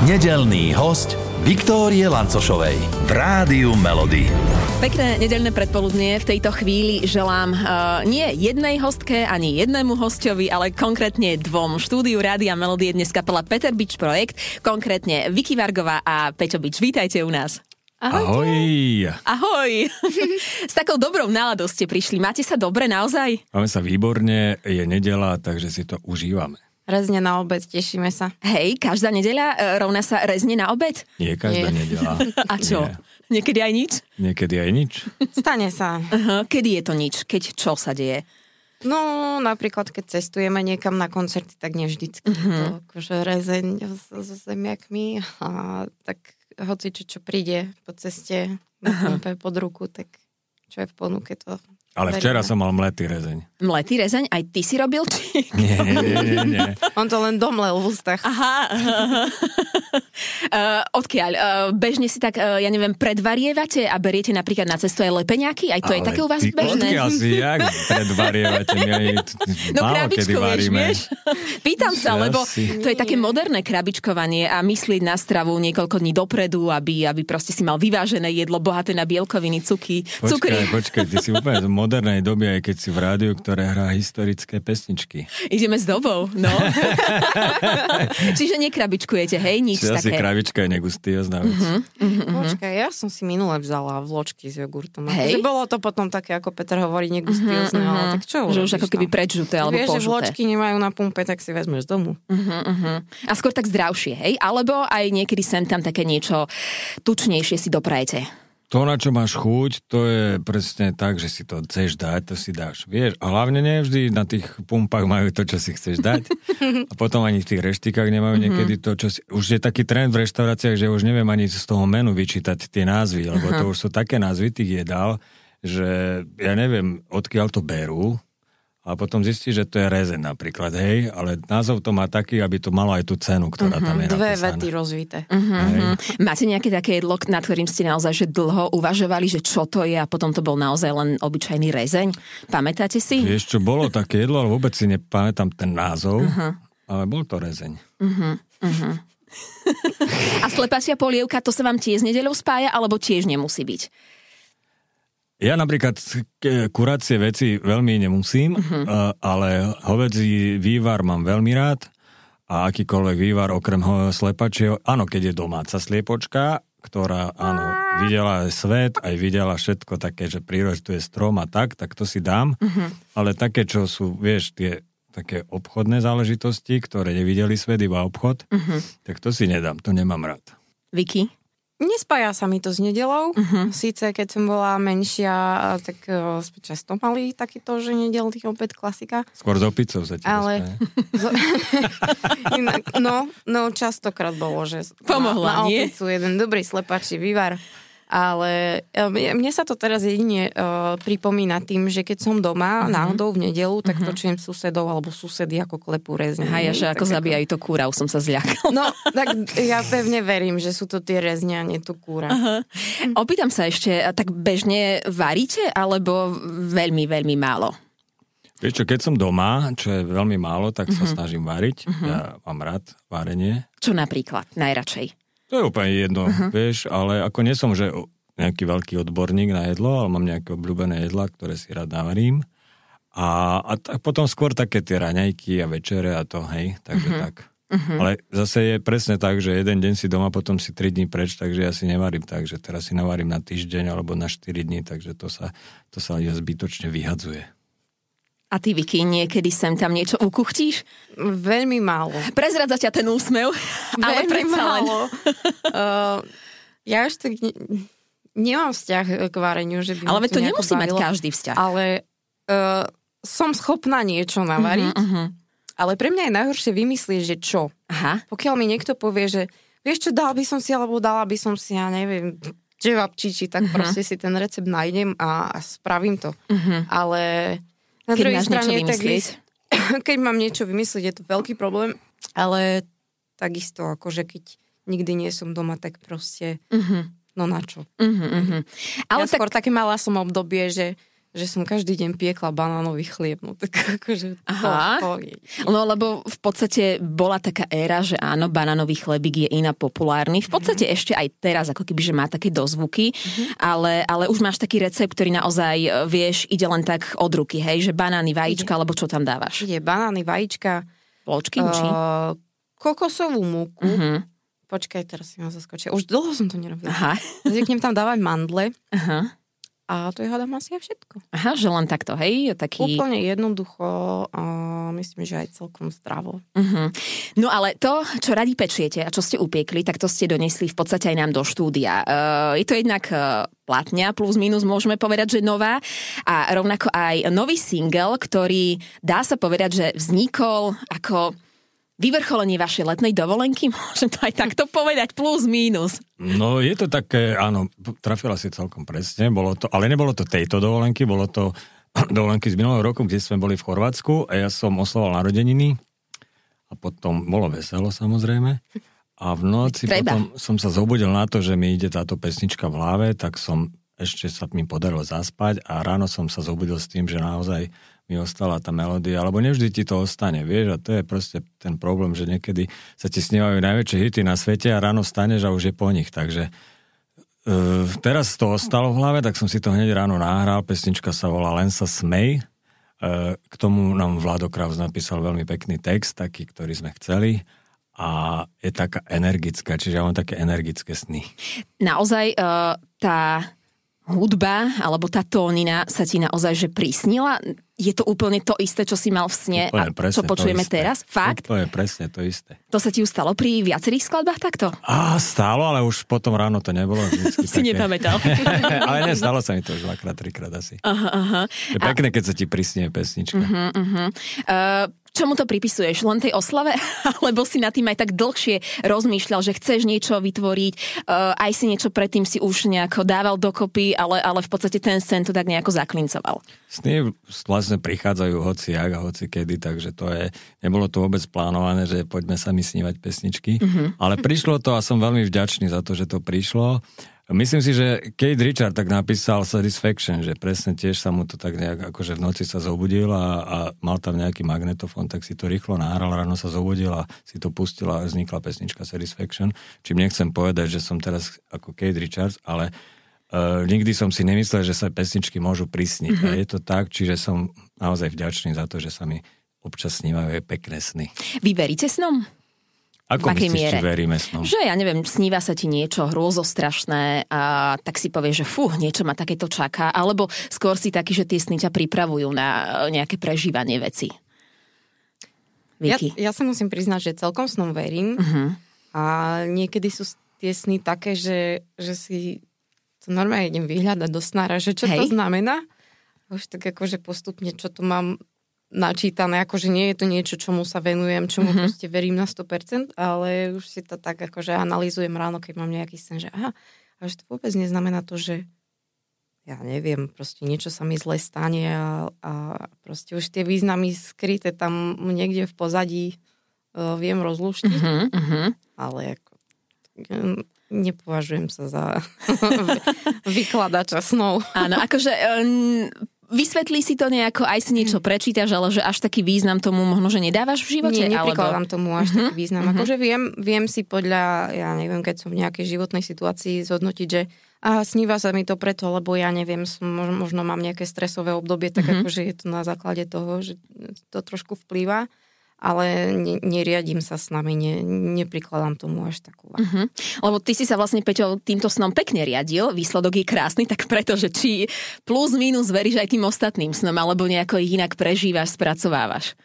Nedelný host Viktórie Lancošovej v Rádiu Melody. Pekné nedelné predpoludnie. V tejto chvíli želám uh, nie jednej hostke, ani jednému hostovi, ale konkrétne dvom. Štúdiu Rádia Melody je dnes kapela Peter Beach Projekt, konkrétne Vicky Vargová a Peťo Beach. Vítajte u nás. Ahoj. Ahoj. S takou dobrou náladou ste prišli. Máte sa dobre naozaj? Máme sa výborne, je nedela, takže si to užívame. Rezne na obed, tešíme sa. Hej, každá nedeľa e, rovná sa rezne na obed? Nie každá Nie. nedela. A čo? Nie. Niekedy aj nič? Niekedy aj nič. Stane sa. Aha, kedy je to nič? Keď čo sa deje? No, napríklad, keď cestujeme niekam na koncerty, tak nie vždycky mm-hmm. to akože rezeň so, so zemiakmi a tak hoci čo, čo príde po ceste pumpe pod ruku, tak čo je v ponuke, to Ale včera som mal mletý rezeň. Mletý rezeň? Aj ty si robil? Či... Nie, nie, nie, nie. On to len domlel v ústach. Aha. uh, odkiaľ? Uh, bežne si tak, uh, ja neviem, predvarievate a beriete napríklad na cestu aj lepeňaky? Aj to je Ale také u vás ty bežné? Odkiaľ si, jak predvarievate? My aj t- No krabičko, vieš, vieš. Pýtam sa, lebo to je také moderné krabičkovanie a myslieť na stravu niekoľko dní dopredu, aby, aby proste si mal vyvážené jedlo, bohaté na bielkoviny, cuky, Počkaj, cukry. počkaj, ty si úplne modernej doby, aj keď si v rádiu, ktoré hrá historické pesničky. Ideme s dobou, no. Čiže nekrabičkujete, hej, nič Čiže asi také. krabička je negustíozná vec. Mhm. Počkaj, ja som si minule vzala vločky s jogurtom. Hej. Hej. bolo to potom také, ako Peter hovorí, negustiózne, Mhm, ale mhm. tak čo Že už ako keby predžuté alebo Vieš, že požuté. vločky nemajú na pumpe, tak si vezmeš z domu. Uh-huh, uh-huh. A skôr tak zdravšie, hej? Alebo aj niekedy sem tam také niečo tučnejšie si doprajete. To, na čo máš chuť, to je presne tak, že si to chceš dať, to si dáš. Vieš, a hlavne nie vždy na tých pumpách majú to, čo si chceš dať. A potom ani v tých reštikách nemajú Mhm. niekedy to, čo si... Už je taký trend v reštauráciách, že už neviem ani z toho menu vyčítať tie názvy, lebo to už sú také názvy tých jedál, že ja neviem, odkiaľ to berú. A potom zistí, že to je rezeň napríklad, hej, ale názov to má taký, aby to malo aj tú cenu, ktorá tam je Dve napísaná. vety rozvité. Hej. Máte nejaké také jedlo, nad ktorým ste naozaj že dlho uvažovali, že čo to je a potom to bol naozaj len obyčajný rezeň? Pamätáte si? Vieš čo, bolo také jedlo, ale vôbec si nepamätám ten názov, ale bol to rezeň. A slepacia polievka, to sa vám tiež s nedeľou spája, alebo tiež nemusí byť? Ja napríklad k- kuracie veci veľmi nemusím, uh ale hovedzí vývar mám veľmi rád a akýkoľvek vývar okrem ho- slepačieho, áno, keď je domáca sliepočka, ktorá, áno, videla aj svet, aj videla všetko také, že prírostuje strom a tak, tak to si dám, ale také, čo sú, vieš, tie také obchodné záležitosti, ktoré nevideli svet, iba obchod, tak to si nedám, to nemám rád. Vicky? Nespája sa mi to s nedelou. Uh-huh. Síce keď som bola menšia, tak uh, často mali takýto, že nedelný obed klasika. Skôr s opicou sa ti Ale- Inak, no, no, častokrát bolo, že Pomohla, na, na nie? opicu jeden dobrý slepačí vývar. Ale e, mne mne sa to teraz jedine uh, pripomína tým, že keď som doma uh-huh. náhodou v nedelu, tak uh-huh. počujem susedov alebo susedy ako klepú rezne. Aha, ja, že ako zabíjajú to kúra, už som sa zľakala. No, tak ja pevne verím, že sú to tie rezne a nie to kúra. Uh-huh. Opýtam sa ešte, a tak bežne varíte, alebo veľmi, veľmi málo? Vieš čo, keď som doma, čo je veľmi málo, tak sa snažím variť. Ja mám rád varenie. Čo napríklad? Najradšej. To je úplne jedno, vieš, ale ako nie som, že nejaký veľký odborník na jedlo, ale mám nejaké obľúbené jedla, ktoré si rád navarím. A, a tak potom skôr také tie raňajky a večere a to, hej, takže tak. Ale zase je presne tak, že jeden deň si doma, potom si 3 dní preč, takže ja si nevarím tak, že teraz si navarím na týždeň alebo na 4 dní, takže to sa, to sa zbytočne vyhadzuje. A ty, Vicky, niekedy sem tam niečo ukuchtíš? Veľmi málo. Prezradza ťa ten úsmev, ale Veľmi predsa len. málo. uh, ja až tak ne, nemám vzťah k vareniu, že by Ale to nemusí mať bavilo. každý vzťah. Ale uh, som schopná niečo navariť, Uh-huh. ale pre mňa je najhoršie vymyslieť, že čo. Aha. Pokiaľ mi niekto povie, že vieš čo, dal by som si, alebo dala by som si, ja neviem, dževapčiči, tak uh-huh. proste si ten recept nájdem a, a spravím to. Uh-huh. Ale na Keď máš niečo tak vymyslieť. keď mám niečo vymyslieť, je to veľký problém, ale takisto, akože keď nikdy nie som doma, tak proste, Uh-huh. no na čo. Uh-huh, uh-huh. Ale Ale ja tak... skôr také mala som obdobie, že že som každý deň piekla banánový chlieb. No tak akože Aha. To, to je. No lebo v podstate bola taká éra, že áno, banánový chlebík je iná populárny. V podstate mm-hmm. ešte aj teraz, ako keby, že má také dozvuky, mm-hmm. ale, ale už máš taký recept, ktorý naozaj, e, vieš, ide len tak od ruky, hej, že banány, vajíčka, alebo čo tam dávaš? Ide banány, vajíčka, Vločky, či? uh, kokosovú múku. Uh-huh. Počkaj, teraz si ma zaskočia. Už dlho som to nerobila. Aha. Zvyknem tam dávať mandle Aha. A to je hádam asi aj všetko. Aha, že len takto, hej, taký... Úplne jednoducho a myslím, že aj celkom zdravo. Uh-huh. No ale to, čo radi pečiete a čo ste upiekli, tak to ste donesli v podstate aj nám do štúdia. Uh, je to jednak uh, platňa, plus minus môžeme povedať, že nová a rovnako aj nový single, ktorý dá sa povedať, že vznikol ako vyvrcholenie vašej letnej dovolenky, môžem to aj takto povedať, plus minus. No je to také, áno, trafila si celkom presne, bolo to, ale nebolo to tejto dovolenky, bolo to dovolenky z minulého roku, kde sme boli v Chorvátsku a ja som oslavoval narodeniny a potom bolo veselo samozrejme. A v noci Treba. potom som sa zobudil na to, že mi ide táto pesnička v hlave, tak som ešte sa mi podarilo zaspať a ráno som sa zobudil s tým, že naozaj mi ostala tá melódia, alebo nevždy ti to ostane, vieš, a to je proste ten problém, že niekedy sa ti snívajú najväčšie hity na svete a ráno staneš a už je po nich, takže uh, teraz to ostalo v hlave, tak som si to hneď ráno nahral, pesnička sa volá Len sa smej, uh, k tomu nám Vlado Kraus napísal veľmi pekný text, taký, ktorý sme chceli a je taká energická, čiže ja mám také energické sny. Naozaj uh, tá hudba alebo tá tónina sa ti naozaj že prísnila? Je to úplne to isté, čo si mal v sne Úplne a presne čo počujeme teraz? Fakt? To je presne to isté. To sa ti už stalo pri viacerých skladbách takto? Á, stálo, ale už potom ráno to nebolo. Si nepamätal. ale ne, stalo sa mi to už dvakrát, trikrát asi. Aha, aha. Je pekné, keď sa ti prisnie pesnička. Uh-huh, uh-huh. Uh, čomu to pripisuješ? Len tej oslave? Alebo si nad tým aj tak dlhšie rozmýšľal, že chceš niečo vytvoriť, uh, aj si niečo predtým si už nejako dával dokopy, ale, ale v podstate ten sen to tak nejako zaklincoval. Sny vlastne prichádzajú hoci jak a hoci kedy, takže to je, nebolo to vôbec plánované, že poďme sami snívať pesničky, uh-huh. ale prišlo to a som veľmi vďačný za to, že to prišlo. Myslím si, že Kate Richard tak napísal Satisfaction, že presne tiež sa mu to tak nejak, akože v noci sa zobudil a, a mal tam nejaký magnetofón, tak si to rýchlo nahral, ráno sa zobudil a si to pustil a vznikla pesnička Satisfaction. Čím nechcem povedať, že som teraz ako Kate Richards, ale Uh, nikdy som si nemyslel, že sa pesničky môžu prisniť. Mm-hmm. A je to tak, čiže som naozaj vďačný za to, že sa mi občas snívajú aj pekné sny. Vy veríte snom? Ako V akej myslíš, miere? či veríme snom? Že ja neviem, sníva sa ti niečo hrôzostrašné a tak si povieš, že fú, niečo ma takéto čaká, alebo skôr si taký, že tie sny ťa pripravujú na e, nejaké prežívanie veci. Ja, ja sa musím priznať, že celkom snom verím Uh-huh. a niekedy sú tie sny také, že, že si to normálne idem vyhľadať do snára, že čo Hej. to znamená. Už tak akože postupne, čo tu mám načítané, akože nie je to niečo, čomu sa venujem, čomu Mhm. mm-hmm. proste verím na 100%, ale už si to tak akože analýzujem ráno, keď mám nejaký sen, že aha, a že to vôbec neznamená to, že ja neviem, proste niečo sa mi zle stane a, a proste už tie významy skryté tam niekde v pozadí uh, viem rozluštiť, Uh-huh, uh-huh. ale ako, mm, nepovažujem sa za vykladača snov. Áno, akože um, vysvetlí si to nejako, aj si niečo prečítaš, ale že až taký význam tomu možno, že nedávaš v živote? Nie, alebo... neprikladám tomu až taký význam. Akože viem, viem si podľa, ja neviem, keď som v nejakej životnej situácii zhodnotiť, že a sníva sa mi to preto, lebo ja neviem, som, možno, mám nejaké stresové obdobie, tak Mhm. akože je to na základe toho, že to trošku vplýva, ale ne, neriadím sa s nami, ne, neprikladám tomu až takú váhu. Uh-huh. Lebo ty si sa vlastne, Peťo, týmto snom pekne riadil, výsledok je krásny, tak preto, že či plus minus veríš aj tým ostatným snom, alebo nejako ich inak prežívaš, spracovávaš.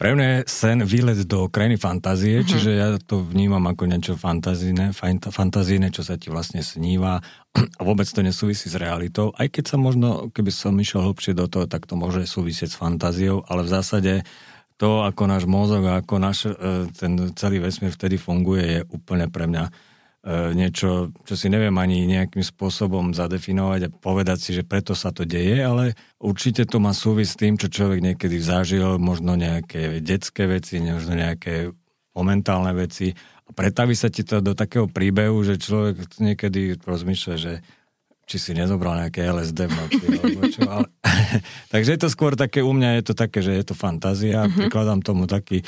Pre mňa je sen výlet do krajiny fantázie, uh-huh. čiže ja to vnímam ako niečo fantazíne, fant- fantazíne, čo sa ti vlastne sníva a vôbec to nesúvisí s realitou. Aj keď sa možno, keby som išiel hlbšie do toho, tak to môže súvisieť s fantáziou, ale v zásade to, ako náš mozog a ako náš, e, ten celý vesmír vtedy funguje, je úplne pre mňa e, niečo, čo si neviem ani nejakým spôsobom zadefinovať a povedať si, že preto sa to deje, ale určite to má súvisť s tým, čo človek niekedy zažil, možno nejaké detské veci, možno nejaké momentálne veci. A pretaví sa ti to do takého príbehu, že človek niekedy rozmýšľa, že či si nezobral nejaké LSD v noci, alebo čo, ale... Takže je to skôr také, u mňa je to také, že je to fantázia, mm-hmm. prikladám tomu taký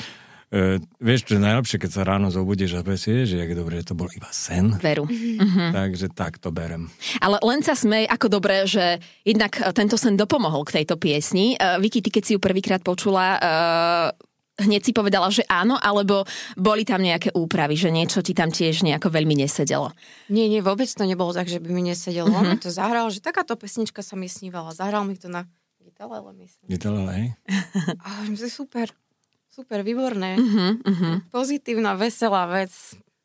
Uh, vieš, čo je najlepšie, keď sa ráno zobudíš a povieš, že je dobre, že to bol iba sen. Veru. Mm-hmm. Takže tak to berem. Ale len sa smej, ako dobre, že jednak tento sen dopomohol k tejto piesni. Uh, Vicky, ty keď si ju prvýkrát počula, uh, hneď si povedala, že áno, alebo boli tam nejaké úpravy, že niečo ti tam tiež nejako veľmi nesedelo? Nie, nie, vôbec to nebolo tak, že by mi nesedelo. Mm-hmm. On mi to zahral, že takáto pesnička sa mi snívala. Zahral mi to na gitalele, myslím. Gitalele, hej? A super. Super, výborné. Uh-huh, uh-huh. Pozitívna, veselá vec.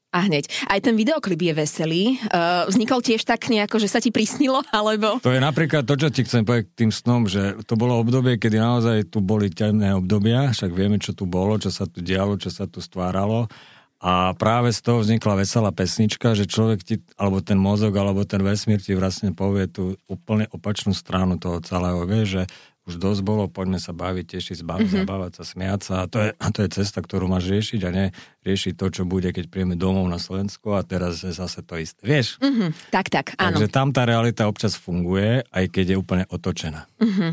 A hneď. Aj ten videoklip je veselý. Uh, vznikol tiež tak nejako, že sa ti prisnilo, alebo... To je napríklad to, čo ti chcem povedať tým snom, že to bolo obdobie, kedy naozaj tu boli temné obdobia, však vieme, čo tu bolo, čo sa tu dialo, čo sa tu stváralo. A práve z toho vznikla veselá pesnička, že človek ti, alebo ten mozog, alebo ten vesmír ti vlastne povie tú úplne opačnú stranu toho celého, vie, že už dosť bolo, poďme sa baviť, tešiť, zbaviť, mm-hmm. zabávať sa, smiať sa. A to, je, a to je cesta, ktorú máš riešiť a ne riešiť to, čo bude, keď príjeme domov na Slovensko a teraz je zase to isté. Vieš? Mm-hmm. Tak, tak, áno. Takže tam tá realita občas funguje, aj keď je úplne otočená. Mm-hmm.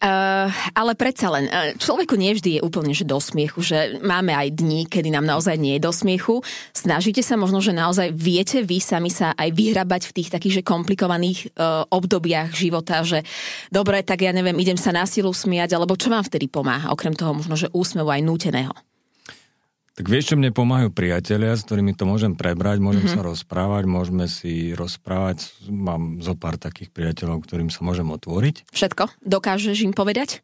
Uh, ale predsa len, uh, človeku nevždy je úplne že do smiechu, že máme aj dní, kedy nám naozaj nie je do smiechu. Snažíte sa možno, že naozaj viete vy sami sa aj vyhrabať v tých takých že komplikovaných uh, obdobiach života, že dobre, tak ja neviem, idem sa na silu smiať, alebo čo vám vtedy pomáha, okrem toho možno, že úsmevu aj núteného? Tak vieš, čo mne pomáhajú priatelia, s ktorými to môžem prebrať, môžem mm-hmm. sa rozprávať, môžeme si rozprávať. Mám zo pár takých priateľov, ktorým sa môžem otvoriť. Všetko? Dokážeš im povedať?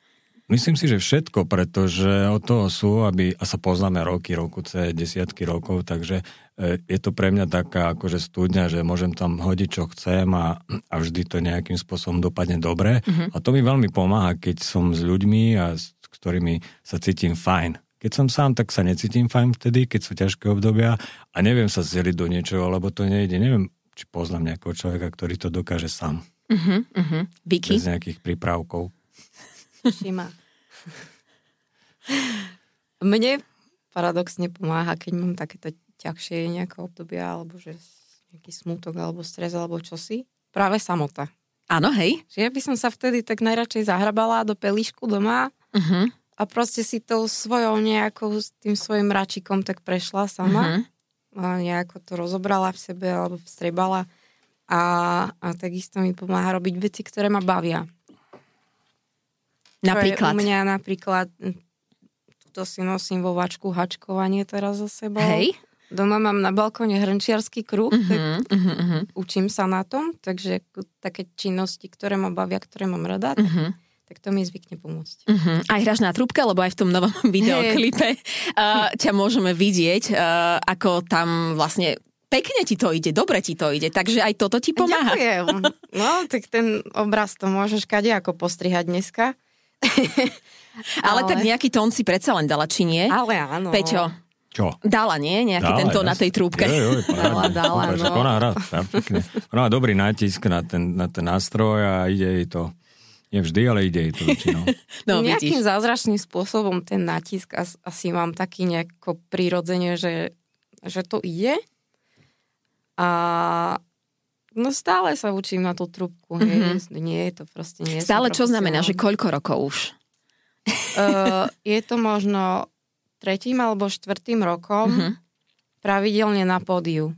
Myslím si, že všetko, pretože od toho sú, aby, a sa poznáme roky, rokuce, desiatky rokov, takže je to pre mňa taká akože studňa, že môžem tam hodiť, čo chcem a, a vždy to nejakým spôsobom dopadne dobre. Mm-hmm. A to mi veľmi pomáha, keď som s ľuďmi a s ktorými sa cítim fajn. Keď som sám, tak sa necítim fajn vtedy, keď sú ťažké obdobia a neviem sa zeliť do niečoho, lebo to nejde. Neviem, či poznám nejakého človeka, ktorý to dokáže sám. Uh-huh, uh-huh. Vicky? Bez nejakých prípravkov. Šima. Mne paradoxne pomáha, keď mám takéto ťažšie nejaké obdobia, alebo že nejaký smútok, alebo stres, alebo čosi. Práve samota. Áno, hej. Že ja by som sa vtedy tak najradšej zahrabala do pelíšku doma uh-huh a proste si tou svojou nejakou, tým svojim račikom tak prešla sama. Uh-huh. A nejako to rozobrala v sebe alebo vstrebala. A, a takisto mi pomáha robiť veci, ktoré ma bavia. Napríklad? u mňa napríklad, to si nosím vo vačku hačkovanie teraz za sebou. Hej. Doma mám na balkóne hrnčiarsky kruh, uh-huh, tak uh-huh, uh-huh. učím sa na tom, takže také činnosti, ktoré ma bavia, ktoré mám rada, uh-huh tak to mi zvykne pomôcť. Uh-huh. Aj hráš na trúbke, lebo aj v tom novom videoklipe uh, ťa môžeme vidieť, uh, ako tam vlastne pekne ti to ide, dobre ti to ide, takže aj toto ti pomáha. Ďakujem. No, tak ten obraz to môžeš kade ako postrihať dneska. ale, ale tak nejaký tón si predsa len dala, či nie? Ale áno. Peťo, čo? Dala, nie? Nejaký dala, tento na tej trúbke. Jo, jo, dala, dala, no. Ona hrá, Ona má dobrý nátisk na ten, na ten nástroj a ide jej to nie vždy, ale ide to väčšinou. no, Nejakým vidíš. zázračným spôsobom ten natisk asi mám taký nejako prirodzene, že, že to ide. A no stále sa učím na tú trubku. Mm-hmm. Nie je to proste nie Stále čo znamená, že koľko rokov už? uh, je to možno tretím alebo štvrtým rokom mm-hmm. pravidelne na pódiu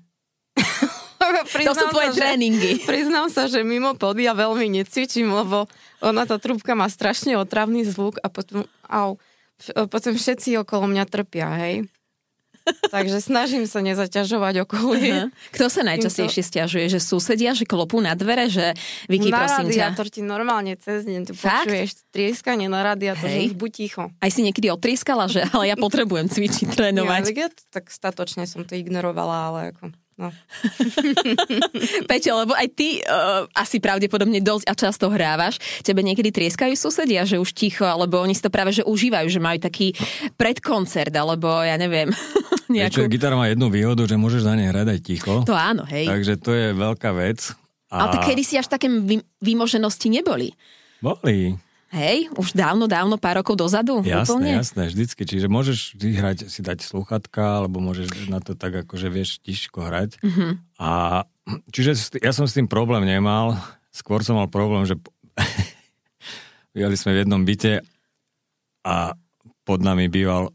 to sú tvoje sa, tréningy. Že, priznám sa, že mimo podia veľmi necvičím, lebo ona tá trúbka má strašne otravný zvuk a potom, au, potom všetci okolo mňa trpia, hej. Takže snažím sa nezaťažovať okolie. Uh-huh. Kto sa najčastejšie stiažuje? Že susedia, že klopú na dvere, že Vicky, na prosím ťa. radiátor ti normálne cez deň tu Fakt? počuješ trieskanie na radiátor, že buď ticho. Aj si niekedy otrieskala, že ale ja potrebujem cvičiť, trénovať. Ja, tak statočne som to ignorovala, ale ako... No. Peťo, lebo aj ty uh, asi pravdepodobne dosť a často hrávaš. Tebe niekedy trieskajú susedia, že už ticho, alebo oni si to práve že užívajú, že majú taký predkoncert, alebo ja neviem. nejakú... Čo, gitara má jednu výhodu, že môžeš na nej hrať aj ticho. To áno, hej. Takže to je veľká vec. A... Ale tak kedy si až také výmoženosti neboli. Boli. Hej, už dávno, dávno, pár rokov dozadu? Jasné, úplne? jasné, vždycky. Čiže môžeš vyhrať, si dať sluchatka, alebo môžeš na to tak, akože vieš tiško hrať. Mm-hmm. A čiže ja som s tým problém nemal. skôr som mal problém, že bývali sme v jednom byte a pod nami býval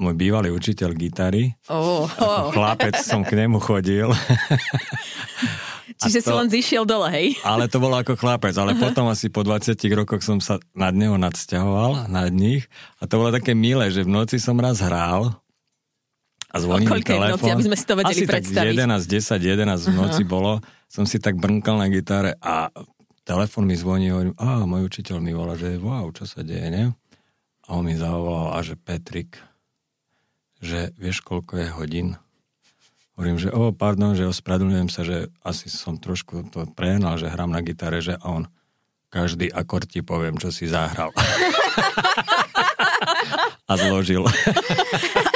môj bývalý učiteľ gitary. Oh, Ako chlapec som k nemu chodil. Čiže to, si len zišiel dole, hej? Ale to bolo ako chlapec, ale uh-huh. potom asi po 20 rokoch som sa nad neho nadsťahoval, nad nich. A to bolo také milé, že v noci som raz hral a zvoní mi telefón. noci, aby sme si to vedeli asi predstaviť? tak 11, 10, 11 v noci bolo. Som si tak brnkal na gitare a telefon mi zvoní, hovorím, a môj učiteľ mi volá, že wow, čo sa deje, ne? A on mi zavolal, a že Petrik, že vieš, koľko je hodín? Hovorím, že o, pardon, že ospravedlňujem sa, že asi som trošku to prehnal, že hrám na gitare, že a on každý akord ti poviem, čo si zahral. a zložil.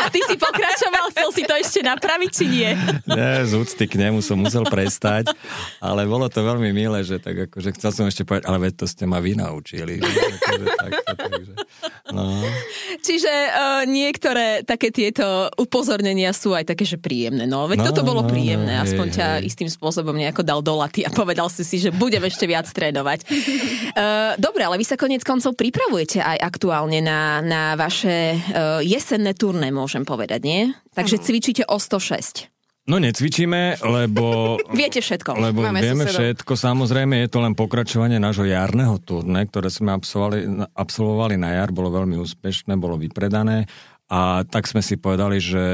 A ty si pokračoval, chcel si to ešte napraviť, či nie? Nie, z úcty k nemu som musel prestať, ale bolo to veľmi milé, že tak akože chcel som ešte povedať, ale veď to ste ma vy naučili. Že, akože takto, takže, no. Čiže uh, niektoré také tieto upozornenia sú aj také, že príjemné. No, veď no, toto bolo no, príjemné, no, aspoň hej, ťa hej. istým spôsobom nejako dal do laty a povedal si si, že budem ešte viac trénovať. Uh, dobre, ale vy sa konec koncov pripravujete aj aktuálne na, na vaše uh, jesenné turné, môžem povedať, nie? Takže cvičíte o 106. No necvičíme, lebo... Viete všetko. Lebo Máme vieme susedov. všetko. Samozrejme je to len pokračovanie nášho jarného turné, ktoré sme absolvovali, absolvovali na jar. Bolo veľmi úspešné, bolo vypredané. A tak sme si povedali, že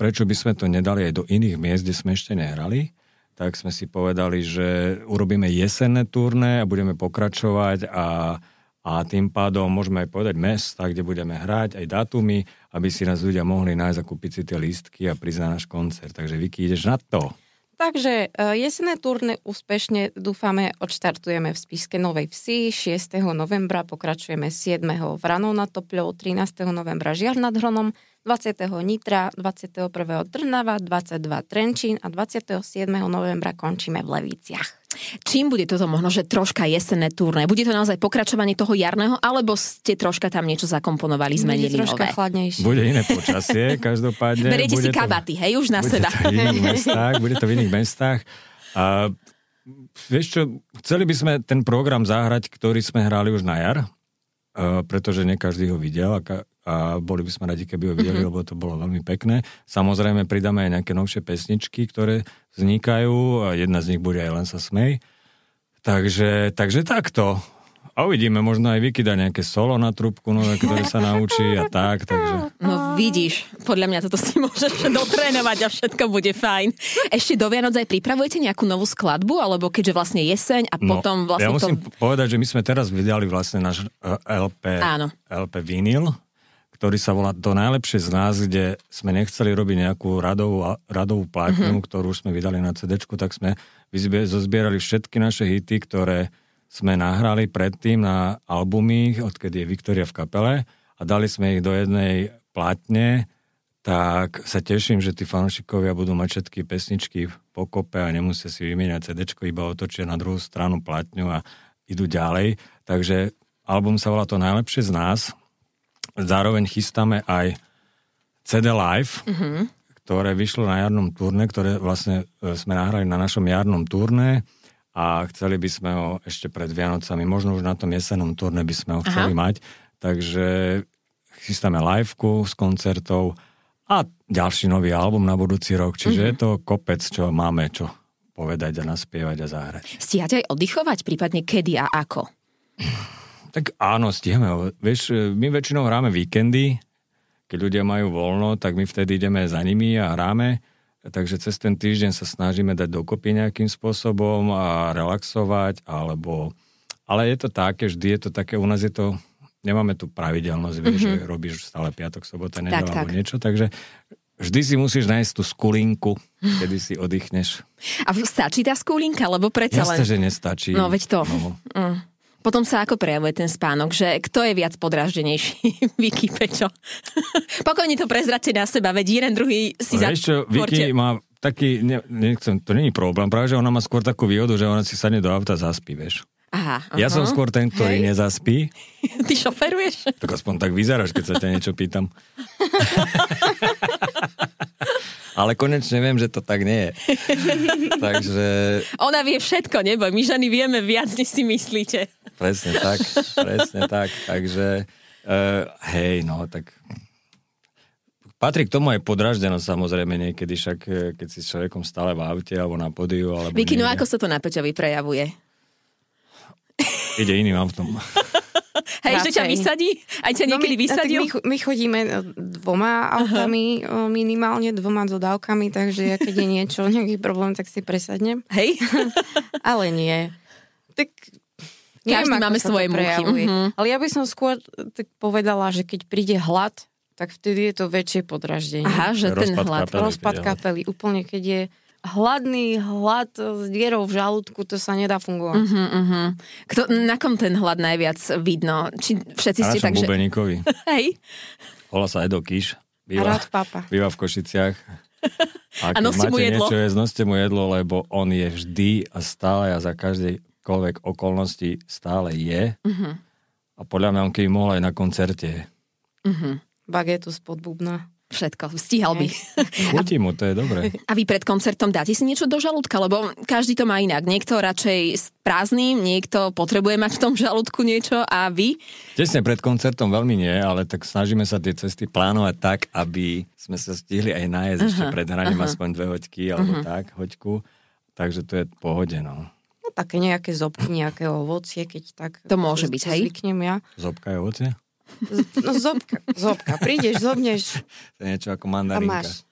prečo by sme to nedali aj do iných miest, kde sme ešte nehrali. Tak sme si povedali, že urobíme jesenné turné a budeme pokračovať a, a tým pádom môžeme aj povedať mesta, kde budeme hrať, aj datumy, aby si nás ľudia mohli nájsť a kúpiť si tie lístky a prísť na náš koncert. Takže Vicky, ideš na to. Takže e, jesenné turné úspešne dúfame odštartujeme v Spišskej Novej Vsi 6. novembra, pokračujeme 7. v Ranou nad Topľou, 13. novembra Žiar nad Hronom, 20. Nitra, 21. Trnava, 22. Trenčín a 27. novembra končíme v Leviciach. Čím bude toto možno, že troška jesenné turné? Bude to naozaj pokračovanie toho jarného, alebo ste troška tam niečo zakomponovali, zmenili Bude troška nové? chladnejšie. Bude iné počasie, každopádne. Beriete si to- kabaty, hej, už na bude seba. To v iných mestách, bude to v iných mestách. A vieš čo, chceli by sme ten program zahrať, ktorý sme hrali už na jar, pretože nie každý ho videl a, a boli by sme radi, keby ho videli, lebo to bolo veľmi pekné. Samozrejme pridáme aj nejaké novšie pesničky, ktoré vznikajú a jedna z nich bude aj Len sa smej. Takže, takže takto. A uvidíme, možno aj Vicky dá nejaké solo na trúbku nové, ktoré sa naučí a tak, takže... No vidíš, podľa mňa toto si môžeš dotrénovať a všetko bude fajn. Ešte do Vianoc aj pripravujete nejakú novú skladbu, alebo keďže vlastne jeseň a potom vlastne No, ja musím to... povedať, že my sme teraz vydali vlastne náš eh, LP, Áno. LP vinyl, ktorý sa volá To najlepšie z nás, kde sme nechceli robiť nejakú radovú, radovú Mhm. mm-hmm. ktorú už sme vydali na CD, tak sme vyzbie- zozbierali všetky naše hity, ktoré sme nahrali predtým na albumy, odkedy je Viktoria v kapele a dali sme ich do jednej plátne, tak sa teším, že tí fanúšikovia budú mať všetky pesničky po kope a nemusia si vymieňať CD, iba otočia na druhú stranu platňu a idú ďalej. Takže album sa volá To najlepšie z nás. Zároveň chystáme aj CD Live, mm-hmm. ktoré vyšlo na jarnom turné, ktoré vlastne e, sme nahrali na našom jarnom turné a chceli by sme ho ešte pred Vianocami, možno už na tom jesennom turné by sme ho chceli mať. Takže chystáme liveku s koncertov a ďalší nový album na budúci rok. Čiže mm-hmm. je to kopec, čo máme čo povedať a naspievať a zahrať. Stíhate aj oddychovať, prípadne kedy a ako? Tak áno, stihneme. Vieš, my väčšinou hráme víkendy, keď ľudia majú voľno, tak my vtedy ideme za nimi a hráme. Takže cez ten týždeň sa snažíme dať dokopy nejakým spôsobom a relaxovať, alebo... Ale je to také, vždy je to také, u nás je to... Nemáme tu pravidelnosť, vieš, mm-hmm. že robíš stále piatok, sobota, nedela tak. alebo niečo, takže vždy si musíš nájsť tú skulinku, kedy si oddychneš. A stačí tá skúlinka, lebo predsa Jasne, len... že nestačí. No veď to. No. Mm. Potom sa ako prejavuje ten spánok, že kto je viac podráždenejší? Vicky, Pečo. Pokojne to prezrate na seba, veď jeden druhý si za... Vieš Vicky má taký, ne, nechcem, to není problém, práve že ona má skôr takú výhodu, že ona si sadne do auta a zaspí, vieš. Aha, aha. Ja som skôr ten, ktorý Hej. nezaspí, Ty šoferuješ? tak aspoň tak vyzeráš, keď sa ťa niečo pýtam. Ale konečne viem, že to tak nie je. Takže Ona vie všetko, neboj, my ženy vieme viac, než si myslíte. presne tak, presne tak. Takže uh, hej, no tak Patrí k tomu aj podraždenosť samozrejme niekedy, však eh, keď si s človekom stále v aute alebo na podiu. Alebo Vicky, no ako sa to na Peťovi prejavuje? Ide iným autom. Hej, že ťa vysadí? Aj ťa niekedy No my, vysadil? my, my chodíme e, dvoma autami, uh minimálne dvoma dodávkami, takže ja keď je niečo, nejaký problém, tak si presadnem. Hej? Ale nie. Tak Každý ako máme svoje muchy, prejavuje. mhm. Ale ja by som skôr tak povedala, že keď príde hlad, tak vtedy je to väčšie podraždenie. Aha, že ten Rozpad hlad. kapely. Rozpad keď je kapely. Úplne, keď je hladný hlad s dierou v žalúdku, to sa nedá fungovať. Uh-huh, uh-huh. Kto, na kom ten hlad najviac vidno? Či všetci ste tak, že... Hej? Volá sa Edo Kiš. Býva, Rád papa. býva v Košiciach. A A noste mu jedlo. niečo jesť, noste mu jedlo, lebo on je vždy a stále a za každejkoľvek okolnosti stále je. Uh-huh. A podľa mňa on keby mohol aj na koncerte. je. Uh-huh. Bagetu spod bubna. Všetko, stíhal by. Chutí mu, to je dobré. A vy pred koncertom dáte si niečo do žalúdka? Lebo každý to má inak. Niekto radšej s prázdnym, niekto potrebuje mať v tom žalúdku niečo a vy? Tesne pred koncertom veľmi nie, ale tak snažíme sa tie cesty plánovať tak, aby sme sa stihli aj nájsť uh-huh, ešte pred hraním uh-huh. aspoň dve hoďky, alebo uh-huh. tak, hoďku. Takže to je v pohode, no. No také nejaké zobky, nejaké ovocie, keď tak... To môže byť, hej? Zvyknem ja. Zobka je ovocie? No zobka, zobka. Prídeš, zobneš To je niečo ako a mandarinka. máš.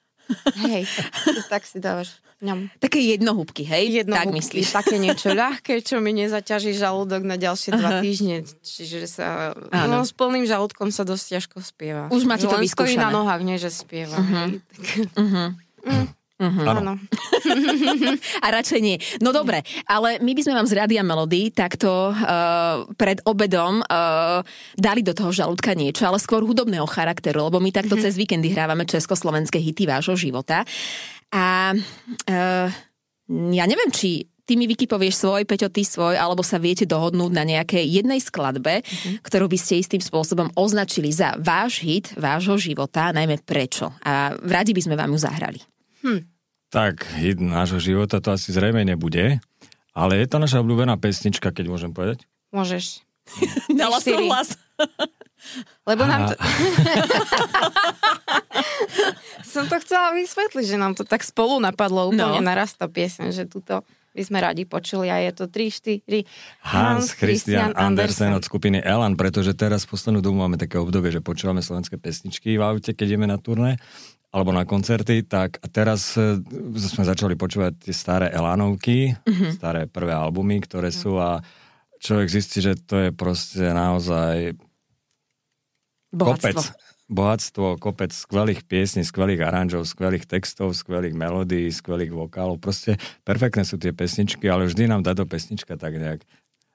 Hej, tak si dávaš ňam. Také jednohúbky, hej? Jedno tak myslíš. také niečo ľahké, čo mi nezaťaží žalúdok na ďalšie dva týždne. Čiže sa... Áno. No, s plným žalúdkom sa dosť ťažko spieva. Už máte to vyskúšané. na nohách, nie že spieva. hej. Tak, Áno. áno. A radšej nie. No dobre, ale my by sme vám z Rádia Melody takto uh, pred obedom uh, dali do toho žalúdka niečo, ale skôr hudobného charakteru, lebo my takto cez víkendy hrávame československé hity vášho života. A uh, ja neviem, či ty mi Vicky povieš svoj, Peťo, ty svoj, alebo sa viete dohodnúť na nejakej jednej skladbe, ktorú by ste istým spôsobom označili za váš hit, vášho života, najmä prečo. A radi by sme vám ju zahrali. Tak, hit nášho života to asi zrejme nebude, ale je to naša obľúbená pesnička, keď môžem povedať. Môžeš. Dala Siri. súhlas. Lebo nám to... Som to chcela vysvetliť, že nám to tak spolu napadlo úplne No. naraz tá pieseň, že tuto by sme radi počuli a je to 3, 4, Hans Christian Andersen od skupiny Elan, pretože teraz v poslednú dobu máme také obdobie, že počúvame slovenské pesničky v aute, keď ideme na turné alebo na koncerty, tak a teraz e, sme začali počúvať tie staré Elanovky, Mhm. staré prvé albumy, ktoré sú a človek zistí, že to je proste naozaj kopec, Bohatstvo. bohatstvo, kopec skvelých piesní, skvelých aranžov, skvelých textov, skvelých melódií, skvelých vokálov. Proste perfektné sú tie pesničky, ale vždy nám táto pesnička tak nejak...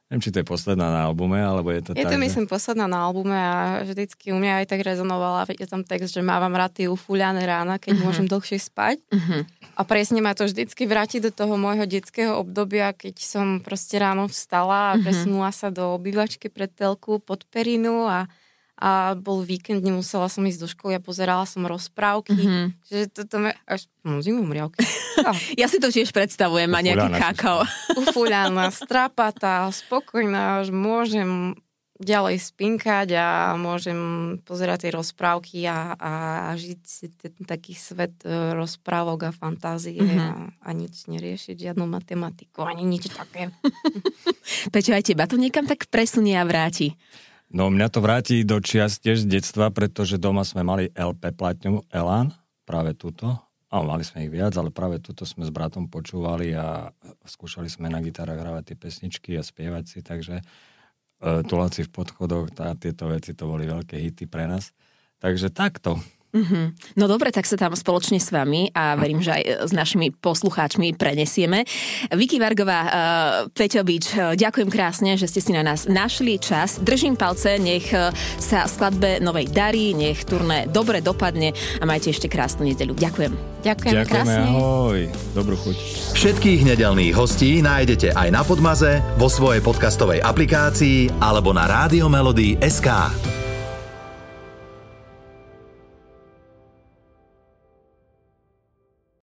Neviem, či to je posledná na albume, alebo je to Je tak, to že- myslím posledná na albume a vždycky u mňa aj tak rezonovala, je tam text, že mávam rád tie ufúľané rána, keď uh-huh. môžem dlhšie spať. Uh-huh. A presne ma to vždycky vráti do toho môjho detského obdobia, keď som proste ráno vstala a Mhm. presunula sa do obývačky pred telku pod perinu a, a bol víkend, nemusela som ísť do školy a pozerala som rozprávky. Mhm. Uh-huh. Že toto me... Až... No, zimom riavky. Ah, Ja si to tiež predstavujem, Ufúľaná si. kakao. ufúľaná, strapatá, spokojná, že môžem ďalej spinkať a môžem pozerať tie rozprávky a, a, a žiť si ten taký svet e, rozprávok a fantázie Mhm. a, a nič neriešiť, žiadnu matematiku, ani nič také. Peťo, aj teba to niekam tak presunie a vráti. No mňa to vráti do čias tiež z detstva, pretože doma sme mali LP platňu Elan, práve túto. A mali sme ich viac, ale práve túto sme s bratom počúvali a skúšali sme na gitarách hrávať tie pesničky a spievať si, takže e, Tuláci v podchodoch a tieto veci to boli veľké hity pre nás. Takže takto. Mhm. No dobre, tak sa tam spoločne s vami a verím, že aj e, s našimi poslucháčmi prenesieme. Vicky Vargová, uh, Peťo Bič, uh, ďakujem krásne, že ste si na nás našli čas. Držím palce, nech sa skladbe novej darí, nech turné dobre dopadne a majte ešte krásnu nedeľu. Ďakujem. Ďakujem Ďakujeme, krásne. ahoj. Dobrú chuť. Všetkých nedelných hostí nájdete aj na Podmaze, vo svojej podcastovej aplikácii alebo na SK.